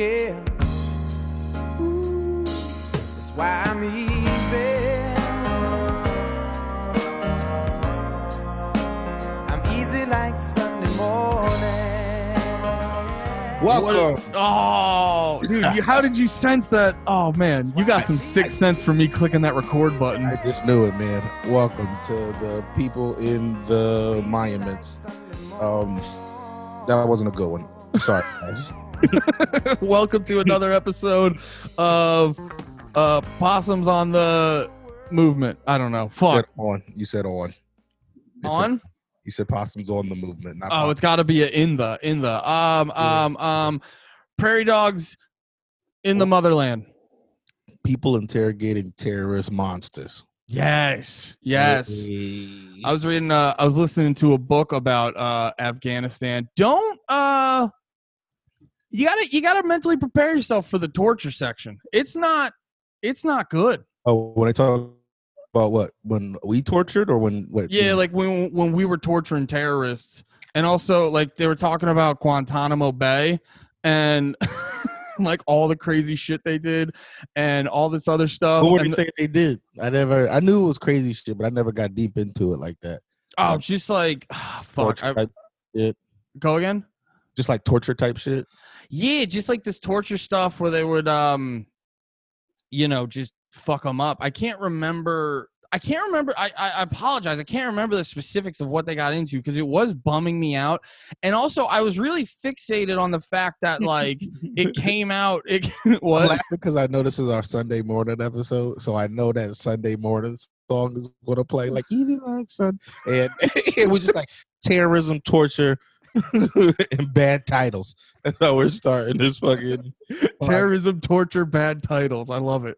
yeah. Ooh, that's why I'm easy. I'm easy like Sunday morning. Welcome. Oh, dude, you, how did you sense that? Oh man, you got some sixth sense for me clicking that record button. I just knew it, man. Welcome to the people in the monuments. Um, that wasn't a good one. Sorry. Welcome to another episode of uh Possums on the Movement. I don't know. You Fuck. said on. You said on. It's a- On? you said possums on the movement. Not Oh, it's got to be a in the in the um um um prairie dogs in the motherland. people interrogating terrorist monsters. Yes. Yes. I was reading uh I was listening to a book about uh Afghanistan. Don't uh you got to you got to mentally prepare yourself for the torture section. It's not it's not good. oh, when I talk about what when we tortured or when what? Yeah, like when when we were torturing terrorists and also like they were talking about Guantanamo Bay and like all the crazy shit they did and all this other stuff. what were they saying they did? I never. I knew it was crazy shit, but I never got deep into it like that. oh, just like fuck. Torture I, shit. go again? Just like torture type shit. Yeah, just like this torture stuff where they would, um, you know, just fuck them up. I can't remember. I can't remember. I, I, apologize. I can't remember the specifics of what they got into because it was bumming me out. And also, I was really fixated on the fact that like it came out. It what? because I know this is our Sunday morning episode, so I know that Sunday morning song is gonna play like "Easy Like Sun," and it was just like terrorism, torture, and bad titles. That's how we're starting this fucking Terrorism, torture, bad titles. I love it.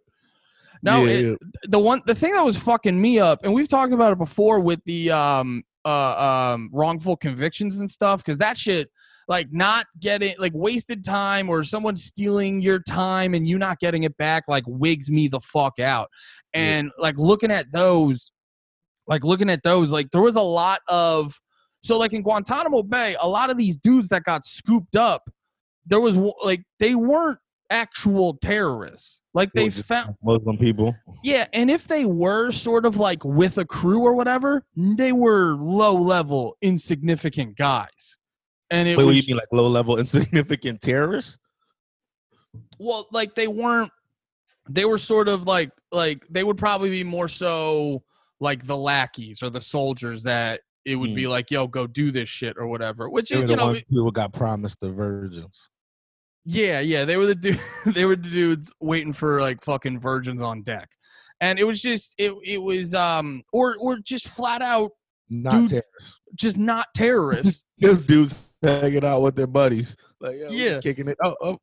No, Yeah, it, yeah. the one the thing that was fucking me up and we've talked about it before with the um uh um wrongful convictions and stuff because that shit like not getting like wasted time or someone stealing your time and you not getting it back like wigs me the fuck out Yeah. and like looking at those like looking at those like there was a lot of so like in guantanamo bay a lot of these dudes that got scooped up there was like they weren't actual terrorists like they found Muslim people. yeah, and if they were sort of like with a crew or whatever, they were low level, insignificant guys. And it Wait, what do you mean, like low level insignificant terrorists? well, like they weren't. They were sort of like like they would probably be more so like the lackeys or the soldiers that it would be like, yo, go do this shit or whatever. Which. They were is, the you know, ones who got promised the virgins. Yeah, yeah, they were the dude, they were the dudes waiting for like fucking virgins on deck, and it was just it it was um or or just flat out Not Dudes- terrorists. just not terrorists. Those dudes hanging out with their buddies. Like, yo, Yeah. kicking it. Oh, oh.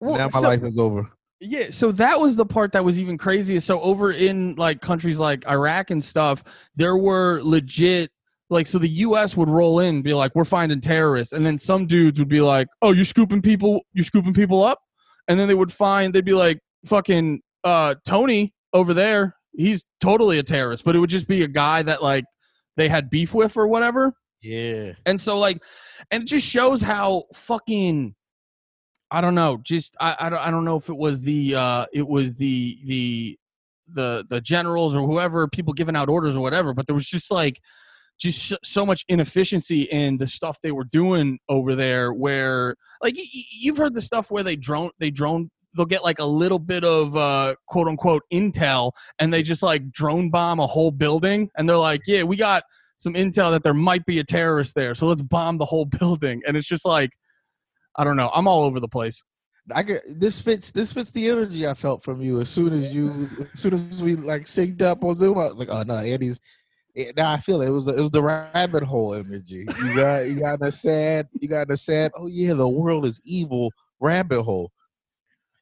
Well, now my so- life is over. Yeah, so that was the part that was even crazier. So over in like countries like Iraq and stuff, there were legit like so the US would roll in and be like, We're finding terrorists, and then some dudes would be like, Oh, you're scooping people you're scooping people up? And then they would find they'd be like, fucking uh Tony over there, he's totally a terrorist, but it would just be a guy that like they had beef with or whatever. Yeah. And so like and it just shows how fucking I don't know, just I I don't, I don't know if it was the uh it was the the the the generals or whoever people giving out orders or whatever, but there was just like just so- much inefficiency in the stuff they were doing over there where like you've heard the stuff where they drone they drone they'll get like a little bit of uh quote unquote intel and they just like drone bomb a whole building and they're like yeah we got some intel that there might be a terrorist there so let's bomb the whole building and it's just like i don't know i'm all over the place I get this fits this fits the energy I felt from you as soon as you as soon as we like synced up on Zoom. I was like, oh no, Andy's. Eh, Now I feel it. It was the, it was the rabbit hole energy. You got you got a sad you got a sad. Oh yeah, the world is evil rabbit hole.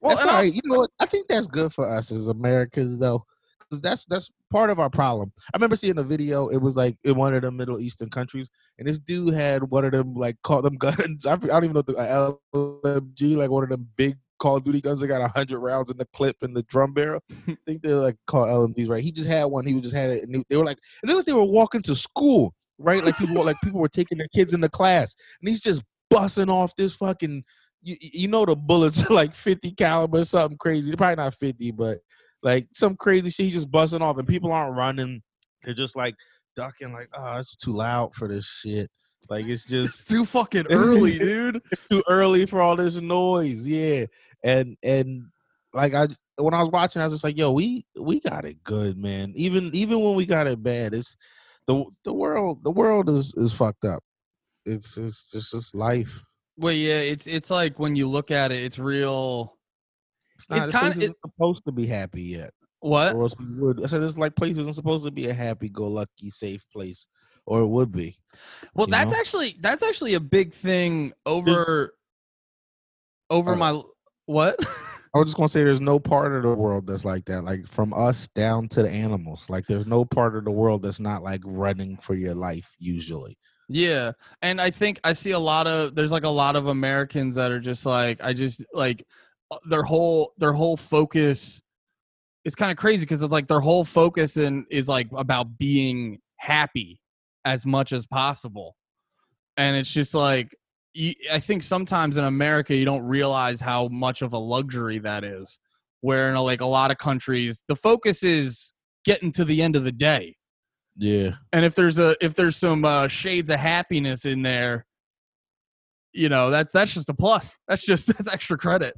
well that's and right. You know what? I think that's good for us as Americans, though, because that's that's part of our problem. I remember seeing a video. It was like in one of the Middle Eastern countries, and this dude had one of them like call them guns. I, I don't even know the uh, LMG, like one of them big Call of Duty guns that got hundred rounds in the clip and the drum barrel. I think they're like called LMDs, right? He just had one. He just had it, and they- were like, it looked like they were walking to school, right? Like people, like people were taking their kids into class, and he's just busting off this fucking you, you know the bullets are like 50 caliber, or something crazy. They're probably not 50, but like some crazy shit. He's just busting off, and people aren't running. They're just like ducking, like, oh, it's too loud for this shit. Like it's just It's too fucking early, dude. it's too early for all this noise. Yeah, and and like I when I was watching, I was just like, yo, we we got it good, man. Even even when we got it bad, it's the the world the world is is fucked up. It's it's it's just life. Well, yeah, it's it's like when you look at it, it's real. It's not. It's kinda- place isn't supposed to be happy yet, What? or else we would. I said this like place isn't supposed to be a happy-go-lucky, safe place, or it would be. Well, that's know? actually that's actually a big thing over over Uh, my what? I was just gonna say, there's no part of the world that's like that. Like from us down to the animals. Like there's no part of the world that's not like running for your life. Usually, Yeah, and I think I see a lot of there's like a lot of Americans that are just like I just like uh, their whole their whole focus it's kind of crazy because it's like their whole focus and is like about being happy as much as possible, and it's just like I think sometimes in America you don't realize how much of a luxury that is. Where in like a lot of countries the focus is getting to the end of the day. Yeah, and if there's a if there's some uh, shades of happiness in there you know that's that's just a plus. That's just that's extra credit.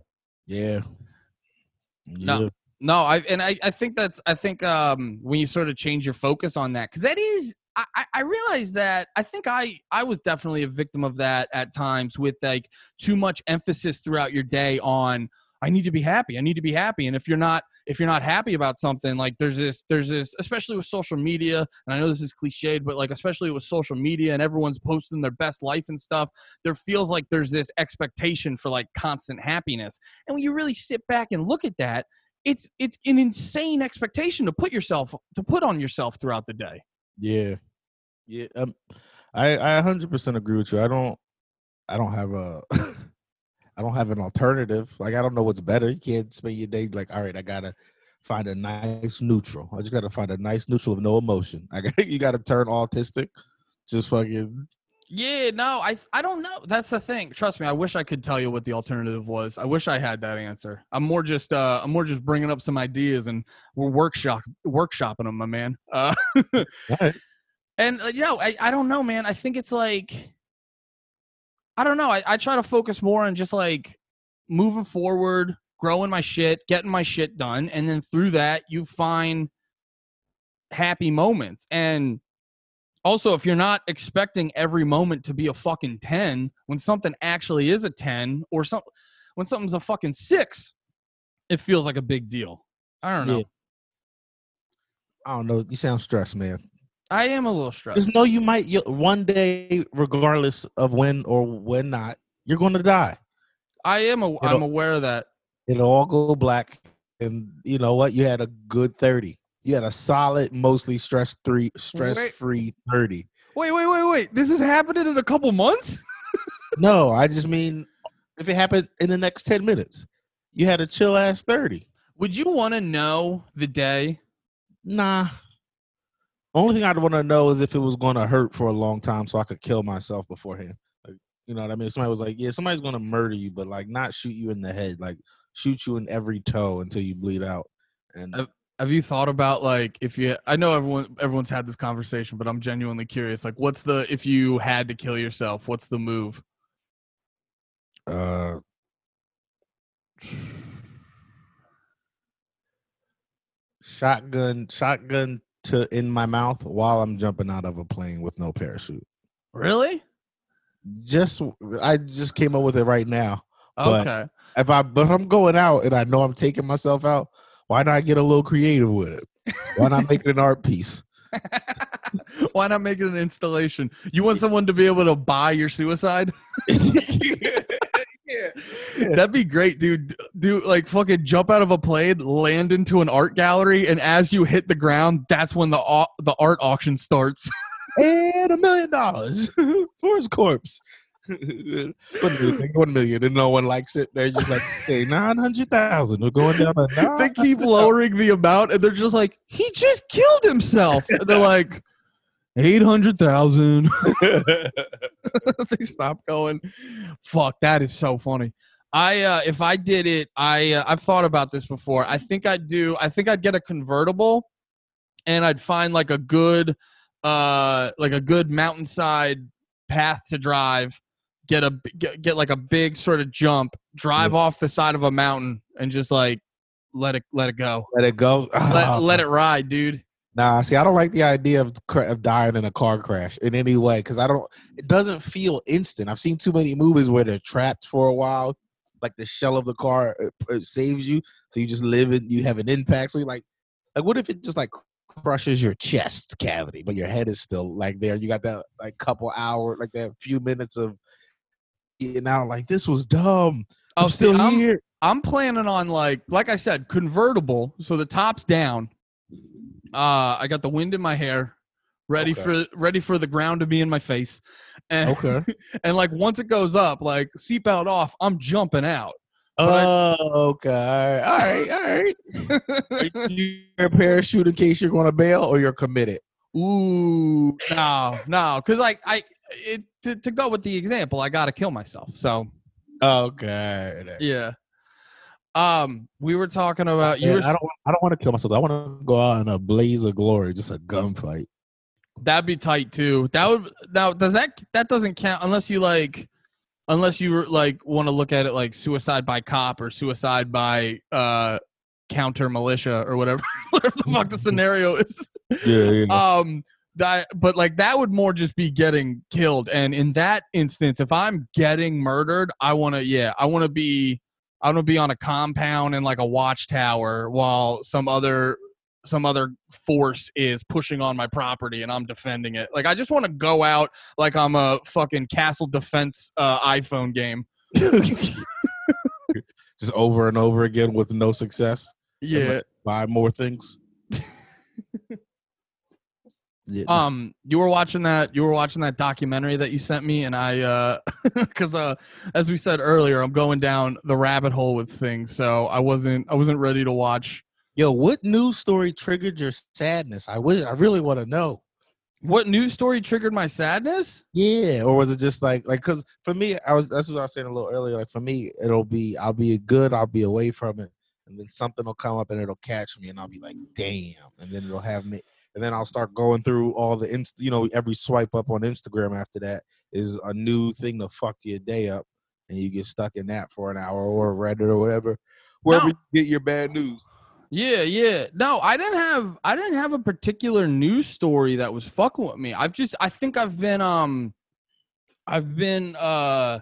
Yeah, No. no i and i i think that's i think um when you sort of change your focus on that because that is I, I- I realize that I think I I was definitely a victim of that at times with like too much emphasis throughout your day on I need to be happy I need to be happy and if you're not if you're not happy about something like there's this there's this especially with social media and I know this is cliched but like especially with social media and everyone's posting their best life and stuff there feels like there's this expectation for like constant happiness and when you really sit back and look at that it's it's an insane expectation to put yourself to put on yourself throughout the day Yeah, yeah. Um, I I 100% agree with you. I don't I don't have a I don't have an alternative. Like I don't know what's better. You can't spend your day like, all right, I gotta find a nice neutral. I just gotta find a nice neutral of no emotion. I got you gotta turn autistic. Just fucking Yeah, no, I I don't know. That's the thing. Trust me, I wish I could tell you what the alternative was. I wish I had that answer. I'm more just uh I'm more just bringing up some ideas and we're workshop workshopping them, my man. Uh and uh, you know, I I don't know, man. I think it's like I don't know. I I try to focus more on just like moving forward, growing my shit, getting my shit done, and then through that you find happy moments. And also, if you're not expecting every moment to be a fucking 10, when something actually is a 10, or some, when something's a fucking six, it feels like a big deal. I don't know. Yeah. I don't know. You sound stressed, man. I am a little stressed. Just know you might you, one day, regardless of when or when not, you're gonna die. I am. A, I'm aware of that. It'll all go black, and you know what? You had a good thirty. You had a solid, mostly stress three, stress free thirty. Wait, wait, wait, wait. This is happening in a couple months? No, I just mean if it happened in the next ten minutes, you had a chill ass thirty. Would you want to know the day? Nah. Only thing I'd want to know is if it was going to hurt for a long time, so I could kill myself beforehand. Like, you know what I mean? Somebody was like, "Yeah, somebody's going to murder you, but like not shoot you in the head, like shoot you in every toe until you bleed out." And Uh, Have you thought about like if you? I know everyone everyone's had this conversation, but I'm genuinely curious. Like, what's the if you had to kill yourself? What's the move? uh, shotgun, shotgun to in my mouth while I'm jumping out of a plane with no parachute. Really? Just I just came up with it right now. Okay. if I but if I'm going out and I know I'm taking myself out, why not get a little creative with it? Why not make it an art piece? Why not make it an installation? You want someone to be able to buy your suicide? yeah. That'd be great, dude. Do like fucking jump out of a plane, land into an art gallery, and as you hit the ground, that's when the au- the art auction starts. And a million dollars for his corpse. One, million, one million, and no one likes it. They're just like, hey, nine hundred thousand. We're going down they keep lowering the amount, and they're just like, he just killed himself. And they're like, eight hundred thousand. they stop going. Fuck, that is so funny. I uh, if I did it, I uh, I've thought about this before. I think I'd do. I think I'd get a convertible, and I'd find like a good, uh, like a good mountainside path to drive. Get a get, get like a big sort of jump, drive off the side of a mountain, and just like let it let it go, Let it go. let let it ride, dude. Nah, see, I don't like the idea of of dying in a car crash in any way because I don't. It doesn't feel instant. I've seen too many movies where they're trapped for a while, like the shell of the car uh, uh, saves you, so you just live it. You have an impact. So you're like, like, what if it just like crushes your chest cavity, but your head is still like there? You got that like couple hour, like that few minutes of getting out. Like this was dumb. Oh, I'm see, still I'm- here. I'm planning on like like I said, convertible. So the top's down. Uh I got the wind in my hair, ready Okay. for ready for the ground to be in my face. And Okay. and like once it goes up, like seatbelt off, I'm jumping out. But- Oh, okay. All right. All right. Are you a parachute in case you're going to bail, or you're committed? Ooh, no, no, because like I it to, to go with the example, I gotta kill myself. So Okay. yeah. Um, we were talking about you were I don't. I don't want to kill myself. I want to go out in a blaze of glory, just a gunfight. That'd be tight too. That would now does that that doesn't count unless you like unless you like want to look at it like suicide by cop or suicide by uh counter militia or whatever whatever the fuck the scenario is. Yeah. Um that but like that would more just be getting killed and in that instance if I'm getting murdered, I want to yeah, I want to be I want to be on a compound in like a watchtower while some other some other force is pushing on my property and I'm defending it. Like I just want to go out like I'm a fucking castle defense uh, iPhone game. just over and over again with no success. Yeah. Buy more things. yeah. Um, you were watching that. You were watching that documentary that you sent me, and I, uh, because uh, as we said earlier, I'm going down the rabbit hole with things, so I wasn't, I wasn't ready to watch. Yo, what news story triggered your sadness? I wish. I really want to know. What news story triggered my sadness? Yeah, or was it just like like because for me, I was that's what I was saying a little earlier. Like for me, it'll be I'll be good, I'll be away from it, and then something will come up and it'll catch me, and I'll be like, damn, and then it'll have me, and then I'll start going through all the inst, you know, every swipe up on Instagram after that is a new thing to fuck your day up, and you get stuck in that for an hour or Reddit or whatever, wherever No. you get your bad news. Yeah, yeah. No, I didn't have, I didn't have a particular news story that was fucking with me. I've just, I think I've been, um, I've been, uh.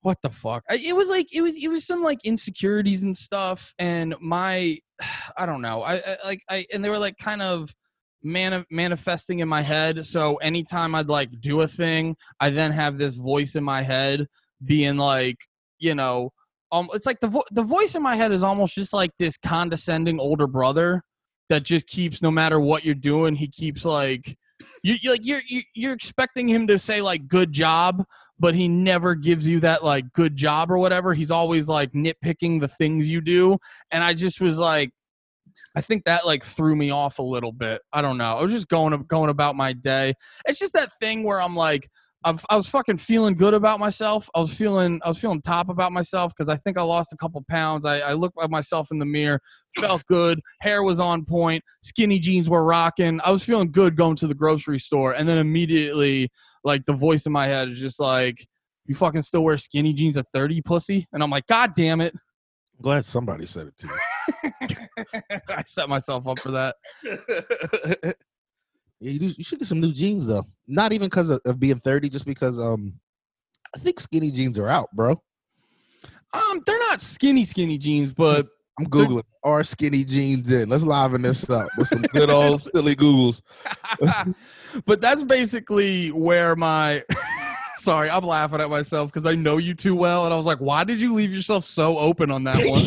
What the fuck? It was like it was it was some like insecurities and stuff, and my I don't know. I, I like I and they were like kind of mani- manifesting in my head. So anytime I'd like do a thing, I then have this voice in my head being like, you know, um, it's like the vo- the voice in my head is almost just like this condescending older brother that just keeps no matter what you're doing, he keeps like you you- like you're you- you're expecting him to say like good job, but he never gives you that like good job or whatever. He's always like nitpicking the things you do, and I just was like. I think that like threw me off a little bit. I don't know. I was just going going about my day. It's just that thing where I'm like, I was fucking feeling good about myself. I was feeling I was feeling top about myself because I think I lost a couple pounds. I, I looked at myself in the mirror, felt good. Hair was on point. Skinny jeans were rocking. I was feeling good going to the grocery store, and then immediately, like the voice in my head is just like, "You fucking still wear skinny jeans at 30, pussy?" And I'm like, "God damn it!" I'm glad somebody said it to you. I set myself up for that. yeah, you, do, you should get some new jeans though. Not even because of, of being thirty, just because um, I think skinny jeans are out, bro. Um, they're not skinny skinny jeans, but I'm googling are skinny jeans in. Let's liven this up with some good old silly googles. But that's basically where my sorry i'm laughing at myself because i know you too well and i was like why did you leave yourself so open on that one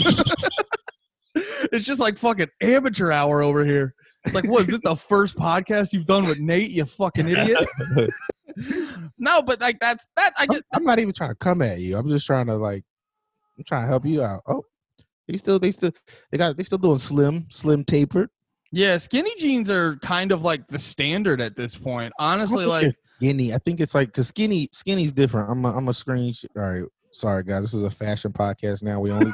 it's just like fucking amateur hour over here it's like what is this the first podcast you've done with nate you fucking idiot no but like that's that i I'm, I'm not even trying to come at you. I'm just trying to like, I'm trying to help you out. Oh, they still, they still, they got, they still doing slim, slim tapered. Yeah skinny jeans are kind of like the standard at this point honestly like skinny. I think it's like because skinny, skinny's different. I'm, a, I'm a screen. sh- All right, Sorry, guys. This is a fashion podcast now. We only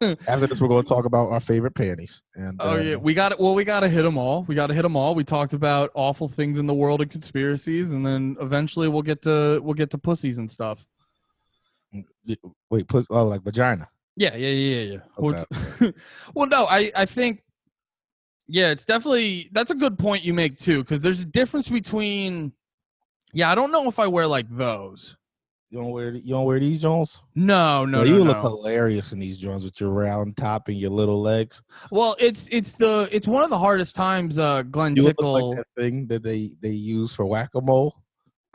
after this we're going to talk about our favorite panties. And Oh uh, yeah, we got it. Well, we got to hit them all. We got to hit them all. We talked about awful things in the world and conspiracies, and then eventually we'll get to we'll get to pussies and stuff. Wait, put oh like vagina. Yeah, yeah, yeah, yeah. yeah. Well, well, no, I I think yeah, it's definitely that's a good point you make too, because there's a difference between yeah, I don't know if I wear like those. You don't wear you don't wear these Jones. No, no, Well, no, you no. look hilarious in these Jones with your round top and your little legs. Well, it's it's the it's one of the hardest times. Uh, Glenn You look Tickle. like that thing that they they use for whack a mole.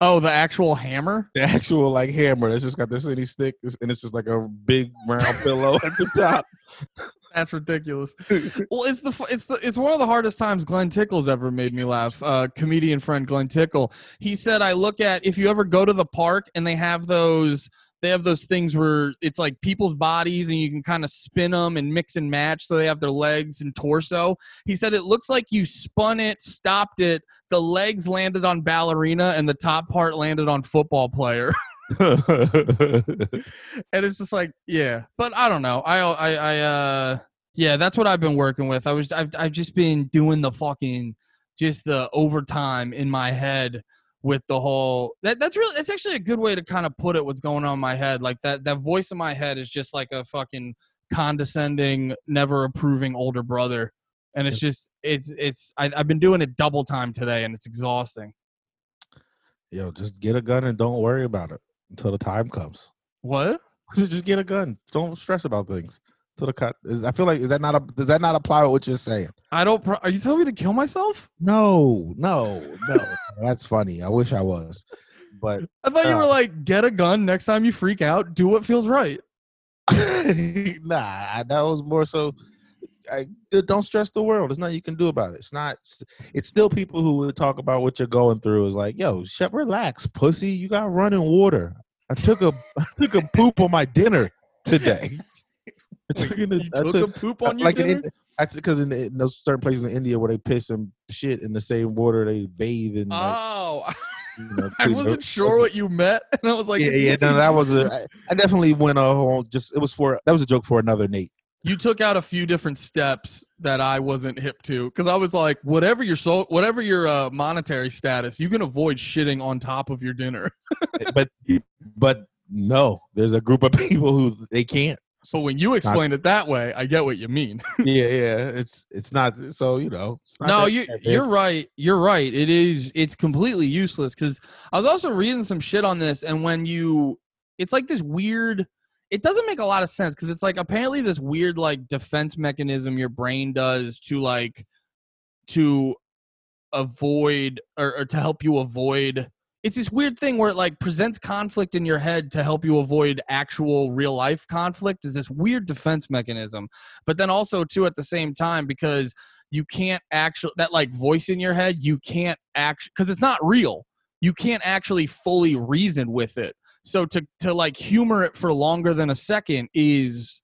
oh, the actual hammer. The actual like hammer that's just got this any stick and it's just like a big round pillow at the top. That's ridiculous. well, it's the it's the it's one of the hardest times Glenn Tickle's ever made me laugh. Uh, comedian friend Glenn Tickle. He said, "I look at if you ever go to the park and they have those." They have those things where it's like people's bodies and you can kind of spin them and mix and match so they have their legs and torso. He said it looks like you spun it, stopped it, the legs landed on ballerina and the top part landed on football player. and it's just like yeah but i don't know. I i i uh yeah that's what i've been working with. I was i've, I've just been doing the fucking just the overtime in my head with the whole that that's really that's actually a good way to kind of put it what's going on in my head. Like that that voice in my head is just like a fucking condescending never approving older brother. And it's just it's it's I, i've been doing it double time today and it's exhausting. Yo, just get a gun and don't worry about it until the time comes. what just get a gun. Don't stress about things. Till the cut. Is, I feel like is that not a does that not apply to what you're saying? i don't pro- are you telling me to kill myself No, no, no. That's funny. I wish I was, but I thought you were Uh. like, get a gun next time you freak out. Do what feels right. nah, that was more so. I don't stress the world. There's nothing you can do about it. It's not. It's still people who will talk about what you're going through. Is like, yo, shut, relax, pussy. You got running water. I took a I took a poop on my dinner today. I took, in You a, I took took- a poop on your like in, dinner? in, that's because in, in those certain places in India where they piss and shit in the same water they bathe in. like, oh, you know, I wasn't sure what you meant, and I was like, yeah, yeah, no, that was a. I, I definitely went on. Just it was for that was a joke for another Nate. You took out a few different steps that I wasn't hip to because I was like, whatever your so, whatever your uh, monetary status, you can avoid shitting on top of your dinner. but but no, there's a group of people who they can't. But when you explain it that way, I get what you mean. yeah, yeah, it's it's not. So you know, no you bad, you're right you're right it is it's completely useless because i was also reading some shit on this and when you it's like this weird it doesn't make a lot of sense because it's like apparently this weird like defense mechanism your brain does to like to avoid or, or to help you avoid it's this weird thing where it like presents conflict in your head to help you avoid actual real life conflict is this weird defense mechanism. But then also too at the same time because you can't actually that like voice in your head you can't actually because it's not real. You can't actually fully reason with it so to to like humor it for longer than a second is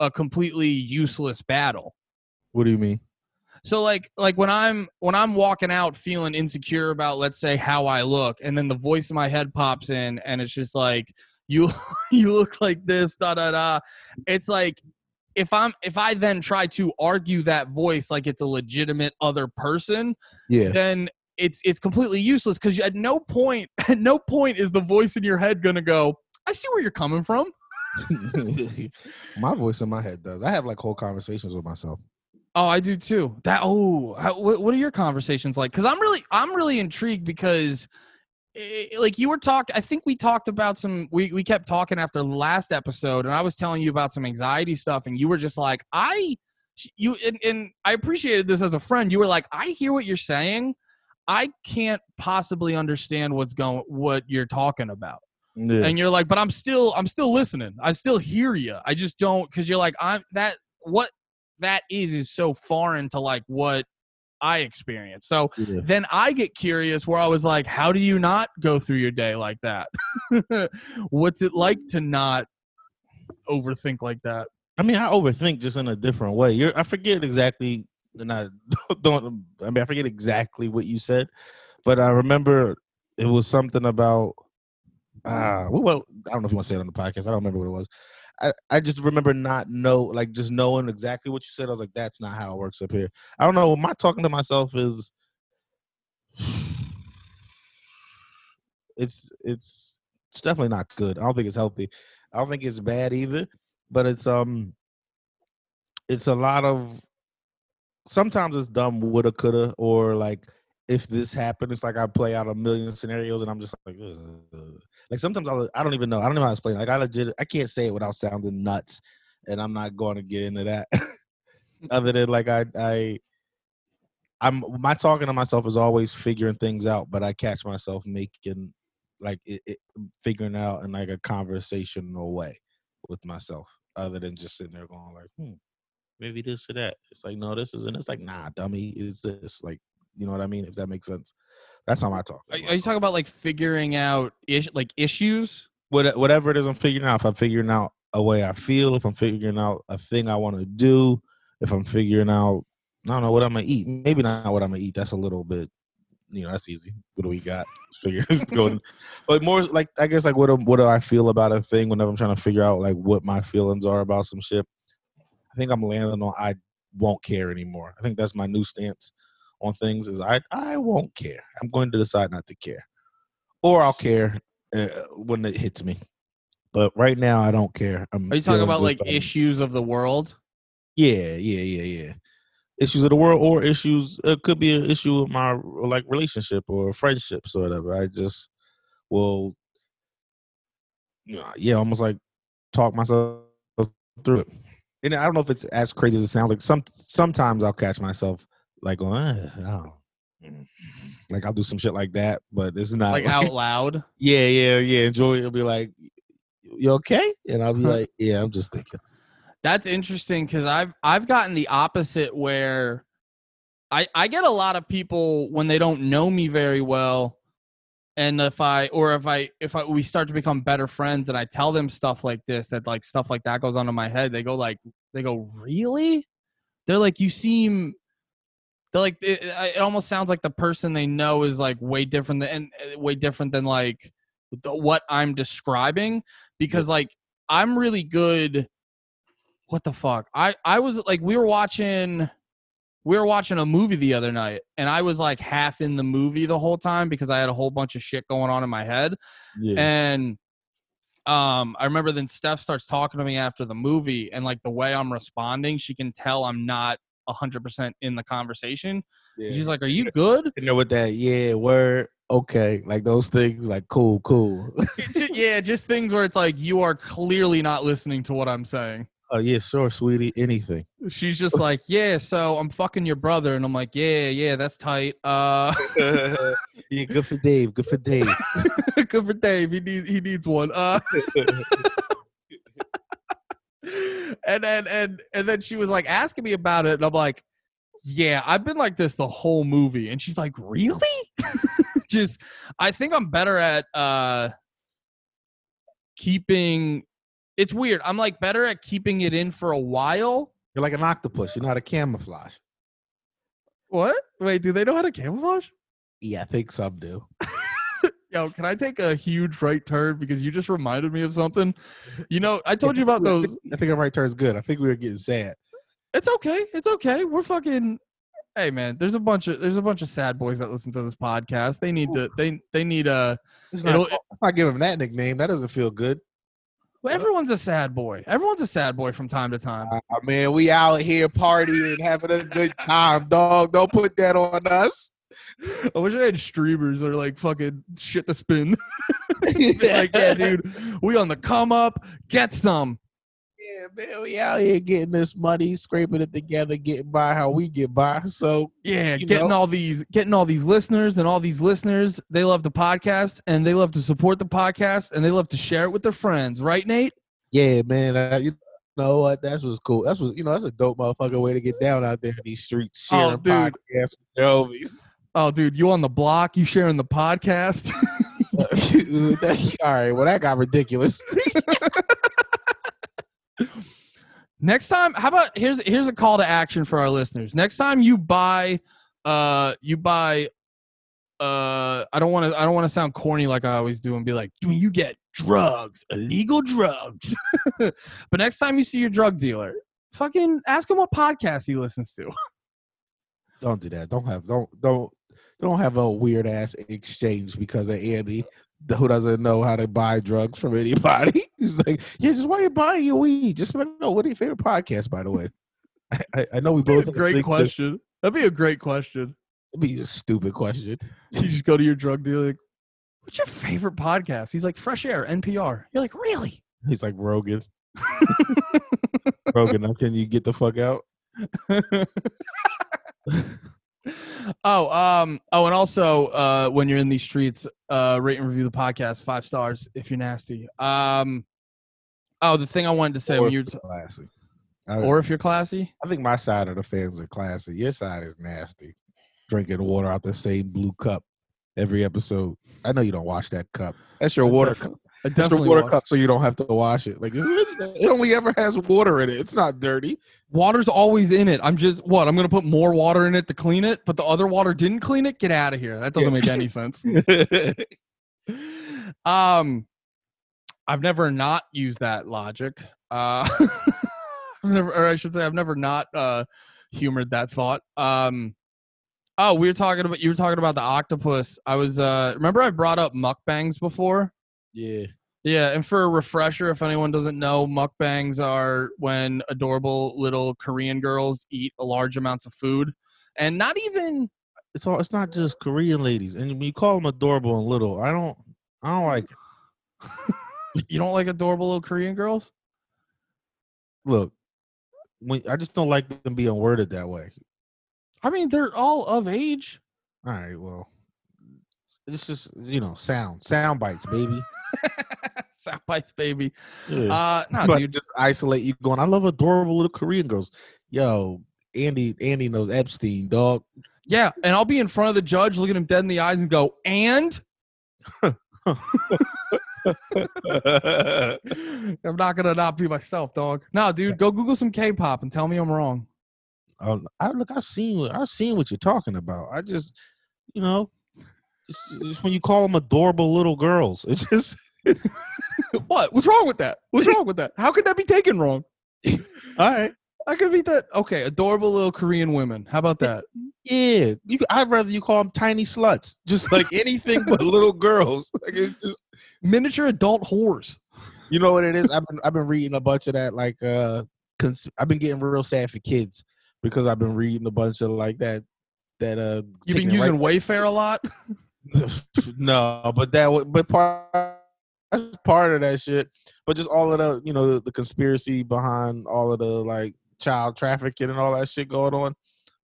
a completely useless battle. What do you mean? so like like when I'm when I'm walking out feeling insecure about let's say how I look and then the voice in my head pops in and it's just like you you look like this da da da. It's like if I'm if I then try to argue that voice like it's a legitimate other person Yeah, then it's it's completely useless cuz at no point at no point is the voice in your head going to go I see where you're coming from my voice in my head does. I have like whole conversations with myself. Oh, I do too. That oh, what, what are your conversations like? Because I'm really I'm really intrigued because, eh, like you were talking, I think we talked about some. We we kept talking after the last episode, and I was telling you about some anxiety stuff, and you were just like, I, you and, and I appreciated this as a friend. You were like, I hear what you're saying. I can't possibly understand what's going what you're talking about Yeah. and you're like but i'm still i'm still listening i still hear you i just don't because you're like i'm that what that is is so foreign to like what i experience so yeah. then i get curious where i was like how do you not go through your day like that what's it like to not overthink like that I mean, I overthink just in a different way. You're, I forget exactly, and I don't. I mean, I forget exactly what you said, but I remember it was something about. uh well, I don't know if you want to say it on the podcast. I don't remember what it was. I, I just remember not know like just knowing exactly what you said. I was like, that's not how it works up here. I don't know. My talking to myself is it's it's it's definitely not good. I don't think it's healthy. I don't think it's bad either, but it's um it's a lot of sometimes it's dumb woulda coulda or like if this happened it's like i play out a million scenarios and i'm just like "Ugh." like sometimes I'll, i don't even know i don't know how to explain it. like i legit i can't say it without sounding nuts and i'm not going to get into that other than like i i i'm my talking to myself is always figuring things out but i catch myself making like it, it figuring out in like a conversational way with myself other than just sitting there going like hmm maybe this or that. It's like, no, this isn't. It's like, nah, dummy, is this like, you know what I mean? If that makes sense. That's how I talk. Are, are you talking about like figuring out ish, like issues? What, whatever it is I'm figuring out, if I'm figuring out a way I feel, if I'm figuring out a thing I want to do, if I'm figuring out, I don't know what I'm gonna eat. Maybe not what I'm gonna eat. That's a little bit, you know, that's easy. What do we got? Figure going, but more like I guess like what what do I feel about a thing whenever I'm trying to figure out like what my feelings are about some shit. I think I'm landing on I won't care anymore. I think that's my new stance on things is I I won't care. I'm going to decide not to care, or I'll care uh, when it hits me. But right now, I don't care. I'm Are you talking about like about issues of the world? Yeah, yeah, yeah, yeah. Issues of the world, or issues. It could be an issue with my like relationship or friendships or whatever. I just will, yeah, almost like talk myself through it. And I don't know if it's as crazy as it sounds. Like some sometimes I'll catch myself like going, "Eh, oh. mm." like I'll do some shit like that, but it's not Like out loud? yeah, yeah, yeah. Enjoy. It'll be like, you okay? And I'll be like, yeah, I'm just thinking. That's interesting because I've I've gotten the opposite where I I get a lot of people when they don't know me very well, and if I or if I if I we start to become better friends and I tell them stuff like this that like stuff like that goes on in my head, they go like they go really? They're like you seem. They're like it, it almost sounds like the person they know is like way different than and uh, way different than like the, what I'm describing because like I'm really good what the fuck i i was like we were watching we were watching a movie the other night and i was like half in the movie the whole time because i had a whole bunch of shit going on in my head Yeah. and um i remember then steph starts talking to me after the movie and like the way i'm responding she can tell i'm not 100% in the conversation yeah. she's like are you good you know what that? Yeah, word. Okay, like those things. Like cool, cool. Yeah just things where it's like you are clearly not listening to what i'm saying oh yeah, sure, sweetie. Anything. she's just like yeah so i'm fucking your brother and i'm like yeah yeah that's tight uh yeah, good for Dave. Good for Dave. good for dave he needs he needs one uh and then and and then she was like asking me about it and i'm like yeah i've been like this the whole movie and she's like really just i think i'm better at uh keeping it's weird i'm like better at keeping it in for a while You're like an octopus. You know how to camouflage. what wait do they know how to camouflage Yeah, I think some do. Yo, can I take a huge right turn because you just reminded me of something? You know, I told you about those. I think a right turn's good. I think we were getting sad. It's okay. It's okay. We're fucking. Hey man, there's a bunch of there's a bunch of sad boys that listen to this podcast. They need to they they need a. It's not, It'll- if I give him that nickname, that doesn't feel good. Well, everyone's a sad boy. Everyone's a sad boy from time to time. Uh, man, we out here partying, having a good time, dog. Don't put that on us. I wish I had streamers that are like fucking shit to spin. Like, yeah, dude, we on the come up. Get some. Yeah, man, we out here getting this money, scraping it together, getting by how we get by. So Yeah, getting know? all these getting all these listeners and all these listeners, they love the podcast and they love to support the podcast and they love to share it with their friends, right, Nate? yeah, man, uh, you know what? That's what's cool. That's what you know. That's a dope motherfucking way to get down out there in these streets, Oh, sharing dude. podcasts with homies. Oh, dude, you on the block, you sharing the podcast. That's- all right, well, that got ridiculous. Next time, how about here's here's a call to action for our listeners. Next time you buy uh you buy uh I don't want to I don't want to sound corny like I always do and be like, "Do you get drugs, illegal drugs?" but next time you see your drug dealer, fucking ask him what podcast he listens to. Don't do that. Don't have don't don't don't have a weird ass exchange because of Andy who doesn't know how to buy drugs from anybody. He's like, yeah, just why are you buying your weed? Just let me know what are your favorite podcasts, by the way. I, I, know we both That'd be a great think that- question. That'd be a great question. It'd be a stupid question. You just go to your drug dealer. Like, What's your favorite podcast? He's like Fresh Air, NPR. You're like, really? He's like Rogan. Rogan, now can you get the fuck out? Oh, um, oh, and also uh, when you're in these streets, uh, rate and review the podcast five stars if you're nasty. Um, oh, the thing I wanted to say Or when you're t- classy. I, or if you're classy, I think my side of the fans are classy. Your side is nasty. Drinking water out the same blue cup every episode. I know you don't wash that cup. That's your water cup. It's definitely water wa- cup, so you don't have to wash it. Like it only ever has water in it. It's not dirty. water's always in it. I'm just what I'm gonna put more water in it to clean it, but the other water didn't clean it. Get out of here. That doesn't Yeah. make any sense. um i've never not used that logic uh I've never or i should say i've never not uh humored that thought um oh we were talking about you were talking about the octopus i was uh remember i brought up mukbangs before yeah. yeah and for a refresher if anyone doesn't know mukbangs are when adorable little korean girls eat large amounts of food and not even It's all. It's not just Korean ladies, and when you call them adorable and little, I don't. I don't like. You don't like adorable little korean girls Look, when I just don't like them being worded that way. i mean they're all of age All right, well, it's just you know sound sound bites, baby. Sound bites, baby. Yeah. Uh, no, Like, dude. just isolate you going. I love adorable little Korean girls. Yo, Andy, Andy knows Epstein, dog. Yeah, and I'll be in front of the judge, look at him dead in the eyes, and go, "And I'm not gonna not be myself, dog." No, dude, go Google some K-pop and tell me I'm wrong. um, I look, I've seen, I've seen what you're talking about. I just, you know, it's, when you call them adorable little girls. It's just what? What's wrong with that? What's wrong with that? How could that be taken wrong? all right. I could be that. Okay, adorable little Korean women. How about that? Yeah, you, I'd rather you call them tiny sluts, just like anything but little girls. Like just, Miniature adult whores. you know what it is? I've been I've been reading a bunch of that. Like, uh, cons- I've been getting real sad for kids because I've been reading a bunch of like that. That uh, You've been it right using Wayfair a lot. no, but that but part that's part of that shit. But just all of the you know the, the conspiracy behind all of the like child trafficking and all that shit going on,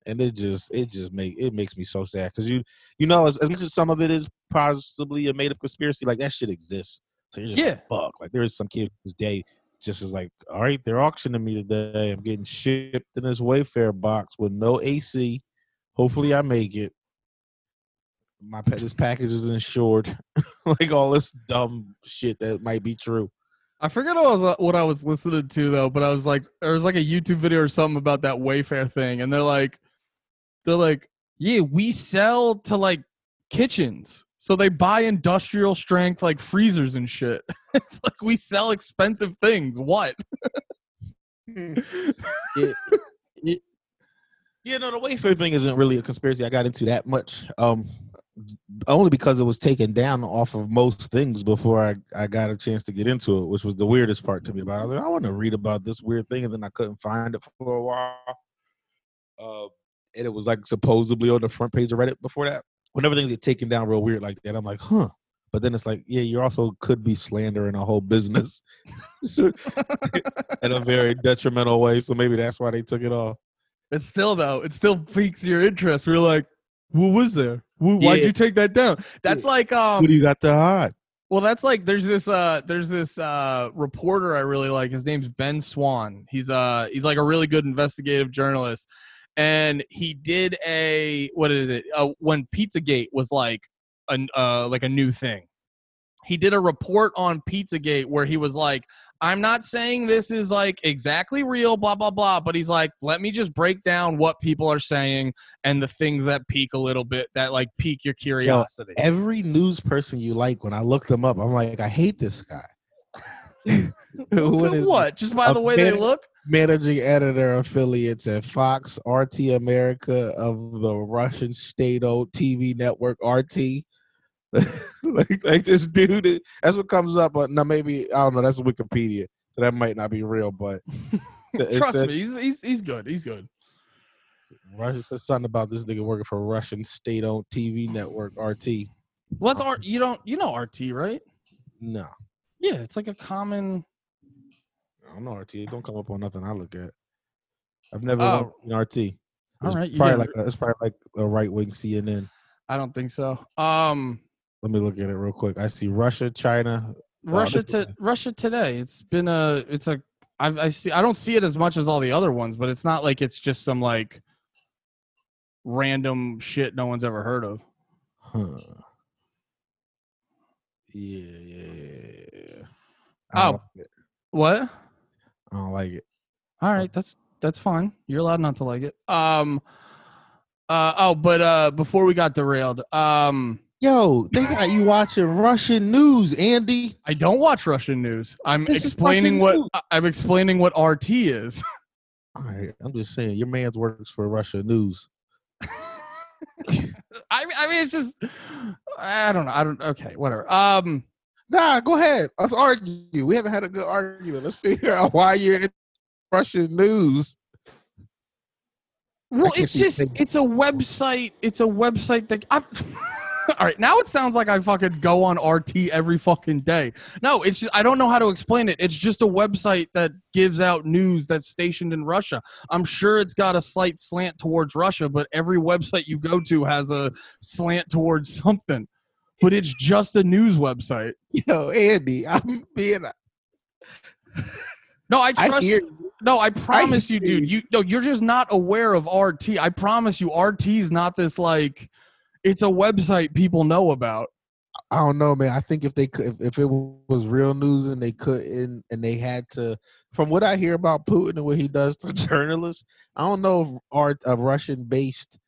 and it just it just make it makes me so sad because you you know as, as much as some of it is possibly a made up conspiracy, like that shit exists. So you're just Yeah. like, fuck. Like there is some kid whose day just is like, all right, they're auctioning me today. I'm getting shipped in this Wayfair box with no AC. Hopefully, I make it my this package is insured, like all this dumb shit that might be true. I forget what I was what I was listening to though, but I was like, there was like a YouTube video or something about that Wayfair thing, and they're like, they're like, yeah, we sell to like kitchens, so they buy industrial strength like freezers and shit. it's like we sell expensive things. What? Yeah, no, the Wayfair thing isn't really a conspiracy. I got into that much, um, only because it was taken down off of most things before I, I got a chance to get into it, which was the weirdest part to me about. It. I was like, I want to read about this weird thing, and then I couldn't find it for a while. Uh, and it was like supposedly on the front page of Reddit before that. Whenever things get taken down real weird like that, I'm like, huh. But then it's like, yeah, you also could be slandering a whole business in a very detrimental way. So maybe that's why they took it off. It's still though, it still piques your interest. We're like, what was there? Wh- Why'd Yeah. you take that down? That's like um What do you got to hide? Well, that's like there's this uh there's this uh reporter I really like. His name's Ben Swann. He's uh he's like a really good investigative journalist. And he did a what is it? Uh, when Pizzagate was like a uh like a new thing. he did a report on Pizzagate where he was like, I'm not saying this is like exactly real, blah, blah, blah, but he's like, let me just break down what people are saying and the things that peak a little bit, that like pique your curiosity. Every news person you like, when I look them up, I'm like, I hate this guy. What? Just by the way they look? managing editor affiliates at Fox, RT America of the Russian state-owned TV network RT. like, like this dude, that's what comes up. But now maybe I don't know. That's Wikipedia, so that might not be real. But Trust said- me, he's, he's, he's good. He's good. Russia said something about this nigga working for Russian state-owned TV network RT. What's RT? You don't, you know RT, right? No, Yeah, it's like a common. I don't know RT. It don't come up on nothing I look at. I've never Oh. seen RT. It's All right, probably get like a, it's probably like a right-wing CNN. I don't think so. Um, Let me look at it real quick. I see Russia, China, Russia this- to Russia today. It's been a. It's a. I I see. I don't see it as much as all the other ones, but it's not like it's just some like random shit no one's ever heard of. Huh. Yeah, yeah, yeah, yeah. I Oh. like. What? I don't like it. All right, that's that's fine. You're allowed not to like it. Um. Uh. Oh, but uh, before we got derailed, um, Yo, they got you watching Russian news, Andy. I don't watch Russian news. I'm This explaining what news. I'm explaining what RT is. All right, I'm just saying, your man's works for Russia News. I mean, I mean, it's just I don't know. I don't. Okay, whatever. Um. Nah, go ahead. Let's argue. We haven't had a good argument. Let's figure out why you're in Russian news. Well, it's just it's a website. It's a website that. I'm, all right, now it sounds like I fucking go on RT every fucking day. No, it's just I don't know how to explain it. It's just a website that gives out news that's stationed in Russia. I'm sure it's got a slight slant towards Russia, but every website you go to has a slant towards something. But it's just a news website. Yo, Andy, I'm being. No, I I trust. hear No, I promise you, dude. You no, you're just not aware of RT. I promise you, RT is not this like. It's a website people know about. I don't know, man. I think if they could, if, if it was real news and they couldn't, and they had to, from what I hear about Putin and what he does to journalists, I don't know if our a Russian-based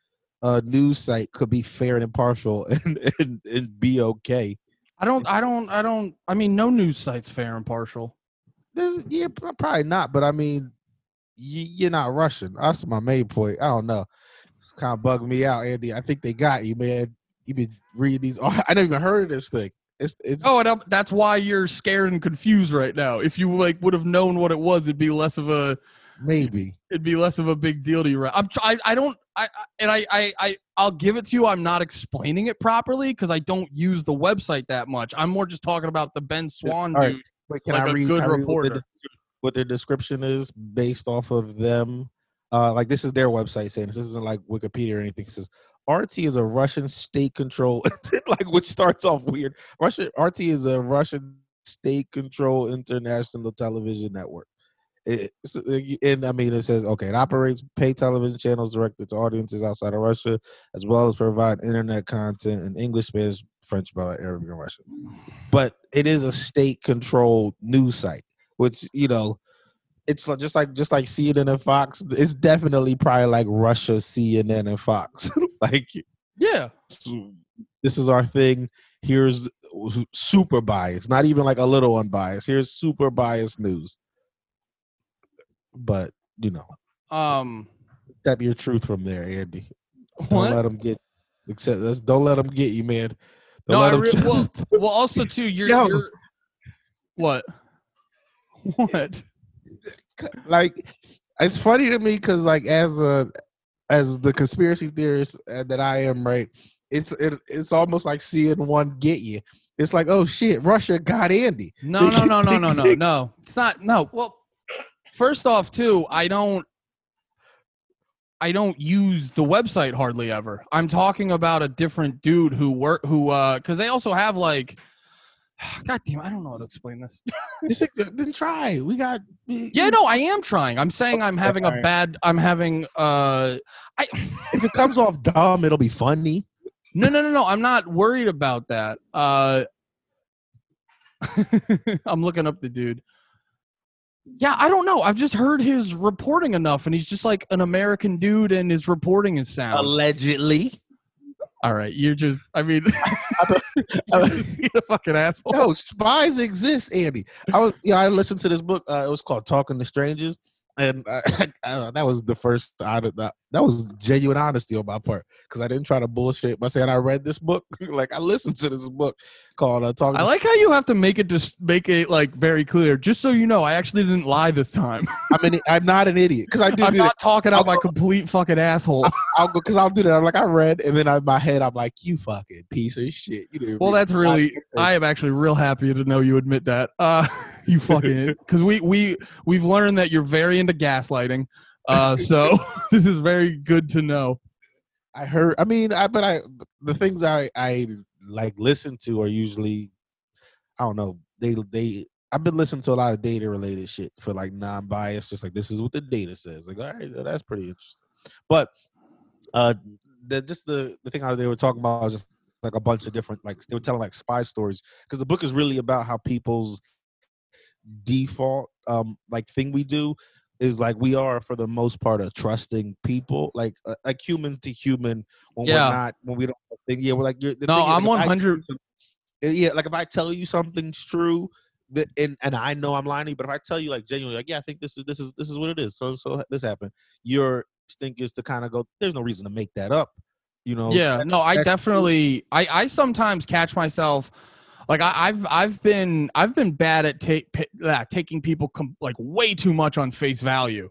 uh, news site could be fair and impartial and, and and be okay. I don't. I don't. I don't. I mean, no news site's fair and partial. There's, yeah, probably not. But I mean, you're not Russian. That's my main point. I don't know. Kind of bugging me out, Andy. I think they got you, man. You been reading these? I never even heard of this thing. It's it's Oh, and um, that's why you're scared and confused right now. If you like would have known what it was, it'd be less of a. maybe. It'd be less of a big deal to you. Right? I'm. I. I don't. I. And I. I. I. I'll give it to you. I'm not explaining it properly because I don't use the website that much. I'm more just talking about the Ben Swann right. dude. Wait, can like I a read, good I read what, reporter. what their description is based off of them? Uh, like this is their website saying this. This isn't like Wikipedia or anything. It says RT is a Russian state-controlled, like which starts off weird. Russia RT is a Russian state-controlled international television network. It, uh, and I mean, it says okay, it operates pay television channels directed to audiences outside of Russia, as well as provide internet content in English, Spanish, French, Arabic, and Russian but it is a state controlled news site which you know it's like- just like just like cnn and fox it's definitely probably like russia cnn and fox like Yeah. this is our thing here's super biased not even like a little unbiased here's super biased news but you know Um. step your truth from there andy don't What? let them get except that's don't let them get you man No, Don't I let 'em re- well, well, also too, you're, Yo. you're what? What? Like it's funny to me because like as a as the conspiracy theorist uh, that I am, right? It's it, it's almost like seeing one get you. It's like, oh shit, Russia got Andy. No, no, no, no, no, no, no. It's not. No. Well, first off, too, I don't. I don't use the website hardly ever. I'm talking about a different dude who work who uh because they also have like. God damn, I don't know how to explain this. Like, then try. We got Yeah, no, I am trying. I'm saying I'm having a bad. I'm having uh. I If it comes off dumb, it'll be funny. no no no no. I'm not worried about that. Uh, I'm looking up the dude. Yeah, I don't know. I've just heard his reporting enough, and he's just like an American dude, and his reporting is sound. Allegedly. All right, you're just. I mean, you're a fucking asshole. No, spies exist, Andy. I was, yeah, I listened to this book. Uh, it was called Talking to Strangers, and I, I, that was the first. I, that. That was genuine honesty on my part because I didn't try to bullshit by saying I read this book. like I listened to this book called Talking. I like how you have to make it just make it like very clear, just so you know. I actually didn't lie this time. I'm, an, I'm not an idiot because I do. I'm not talking out I'll my go- complete fucking asshole. I'll go because I'll do that. I'm like I read, and then in my head I'm like, you fucking piece of shit. You Well, that's really. I am actually real happy to know you admit that. Uh, you fucking because we we we've learned that you're very into gaslighting. Uh, so this is very good to know. I heard. I mean, I but I the things I I like listen to are usually, I don't know. They they. I've been listening to a lot of data related shit for like non bias just like this is what the data says. Like, all right, that's pretty interesting. But uh, the just the the thing how they were talking about was just like a bunch of different like they were telling like spy stories because the book is really about how people's default um like thing we do is like we are for the most part a trusting people like uh, like human to human when Yeah. we're not when we don't think yeah we're like No, is, I'm like, if I tell 100 you yeah like if I tell you something's true that and and I know I'm lying to you but if I tell you like genuinely like yeah I think this is this is this is what it is so so this happened your instinct is to kind of go there's no reason to make that up you know Yeah, no, I definitely. I I sometimes catch myself. Like I, I've I've been I've been bad at take uh, taking people com- like way too much on face value,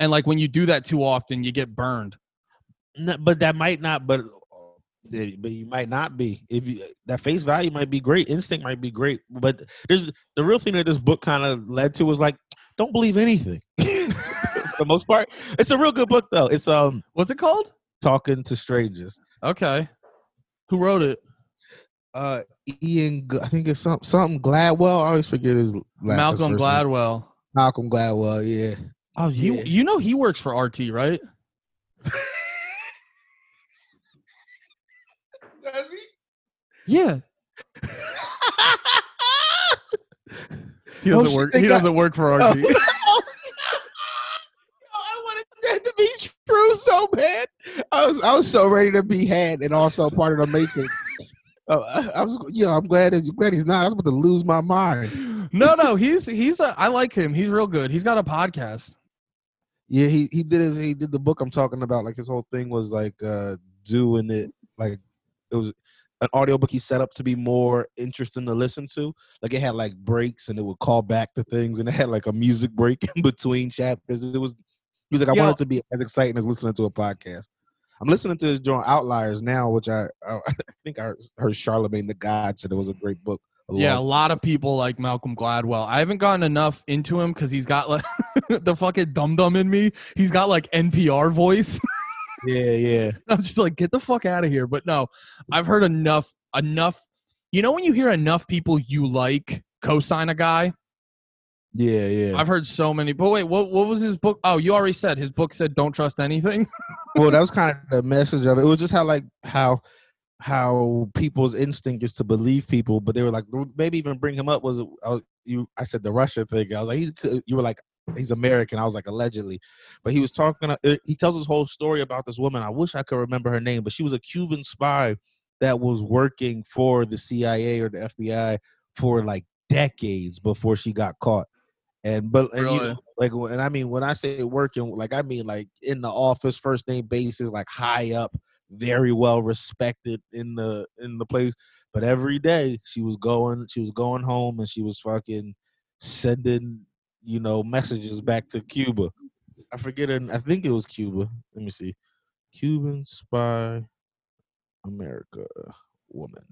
and like when you do that too often, you get burned. No, but that might not. But uh, but you might not be. If you that face value might be great, instinct might be great. But there's the real thing that this book kind of led to was like, don't believe anything. For the most part, it's a real good book though. It's um What's it called? talking to strangers. Okay, who wrote it? Uh, Ian, I think it's some something Gladwell. I always forget his last Malcolm name. Gladwell. Malcolm Gladwell. Yeah. Oh, you Yeah. you know he works for RT, right? Does he? Yeah, he Oh, doesn't shit, work. He got- doesn't work for RT. Oh. I wanted that to be true so bad. I was I was so ready to be had and also part of the matrix. Oh, I, I was yeah. I'm glad that glad he's not. I was about to lose my mind. no, no, he's he's a, I like him. He's real good. He's got a podcast. Yeah, he he did his he did the book I'm talking about. Like his whole thing was like uh doing it like it was an audiobook he set up to be more interesting to listen to. Like it had like breaks and it would call back to things and it had like a music break in between chapters. It was he was like, I Yo. want it to be as exciting as listening to a podcast. I'm listening to joint Outliers now, which I I, I think I heard Charlemagne the God said it was a great book. a Yeah, a lot of people like Malcolm Gladwell. I haven't gotten enough into him because he's got like the fucking dum dum in me. He's got like NPR voice. yeah, yeah. I'm just like, get the fuck out of here. But no, I've heard enough. Enough. You know when you hear enough people you like co-sign a guy. Yeah, yeah. I've heard so many. But wait, what what was his book? Oh, you already said his book said don't trust anything. well that was kind of the message of it it was just how like how how people's instinct is to believe people but they were like maybe even bring him up was I was, you i said the russia thing i was like you were like he's american i was like allegedly but he was talking uh, he tells his whole story about this woman i wish i could remember her name but she was a cuban spy that was working for the cia or the fbi for like decades before she got caught and but and, you know, like and I mean when I say working, like I mean like in the office, first name basis, like high up, very well respected in the in the place. But every day she was going, she was going home, and she was fucking sending, you know, messages back to Cuba. I forget her. I think it was Cuba. Let me see. Cuban spy, America woman.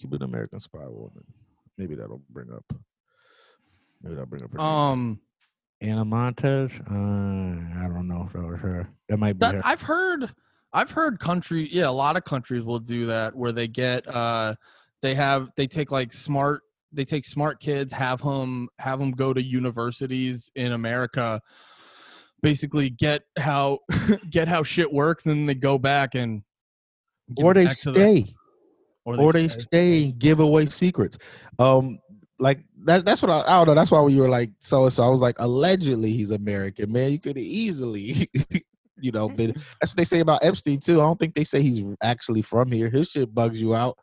Cuban American spy woman. Maybe that'll bring up. Maybe that'll bring up. her name. Um, Ana Montes. Uh, I don't know if that was her. That might be that her. I've heard. I've heard country. Yeah, a lot of countries will do that where they get. uh They have. They take like smart. They take smart kids, have them have them go to universities in America. Basically, get how get how shit works, and then they go back and give or it they back to the- stay. or they say. stay and give away secrets. Um, like that. That's what I, I don't know. That's why when you were like so and so, I was like, allegedly he's American, man. You could easily, you know, been. That's what they say about Epstein too. I don't think they say he's actually from here. His shit bugs you out.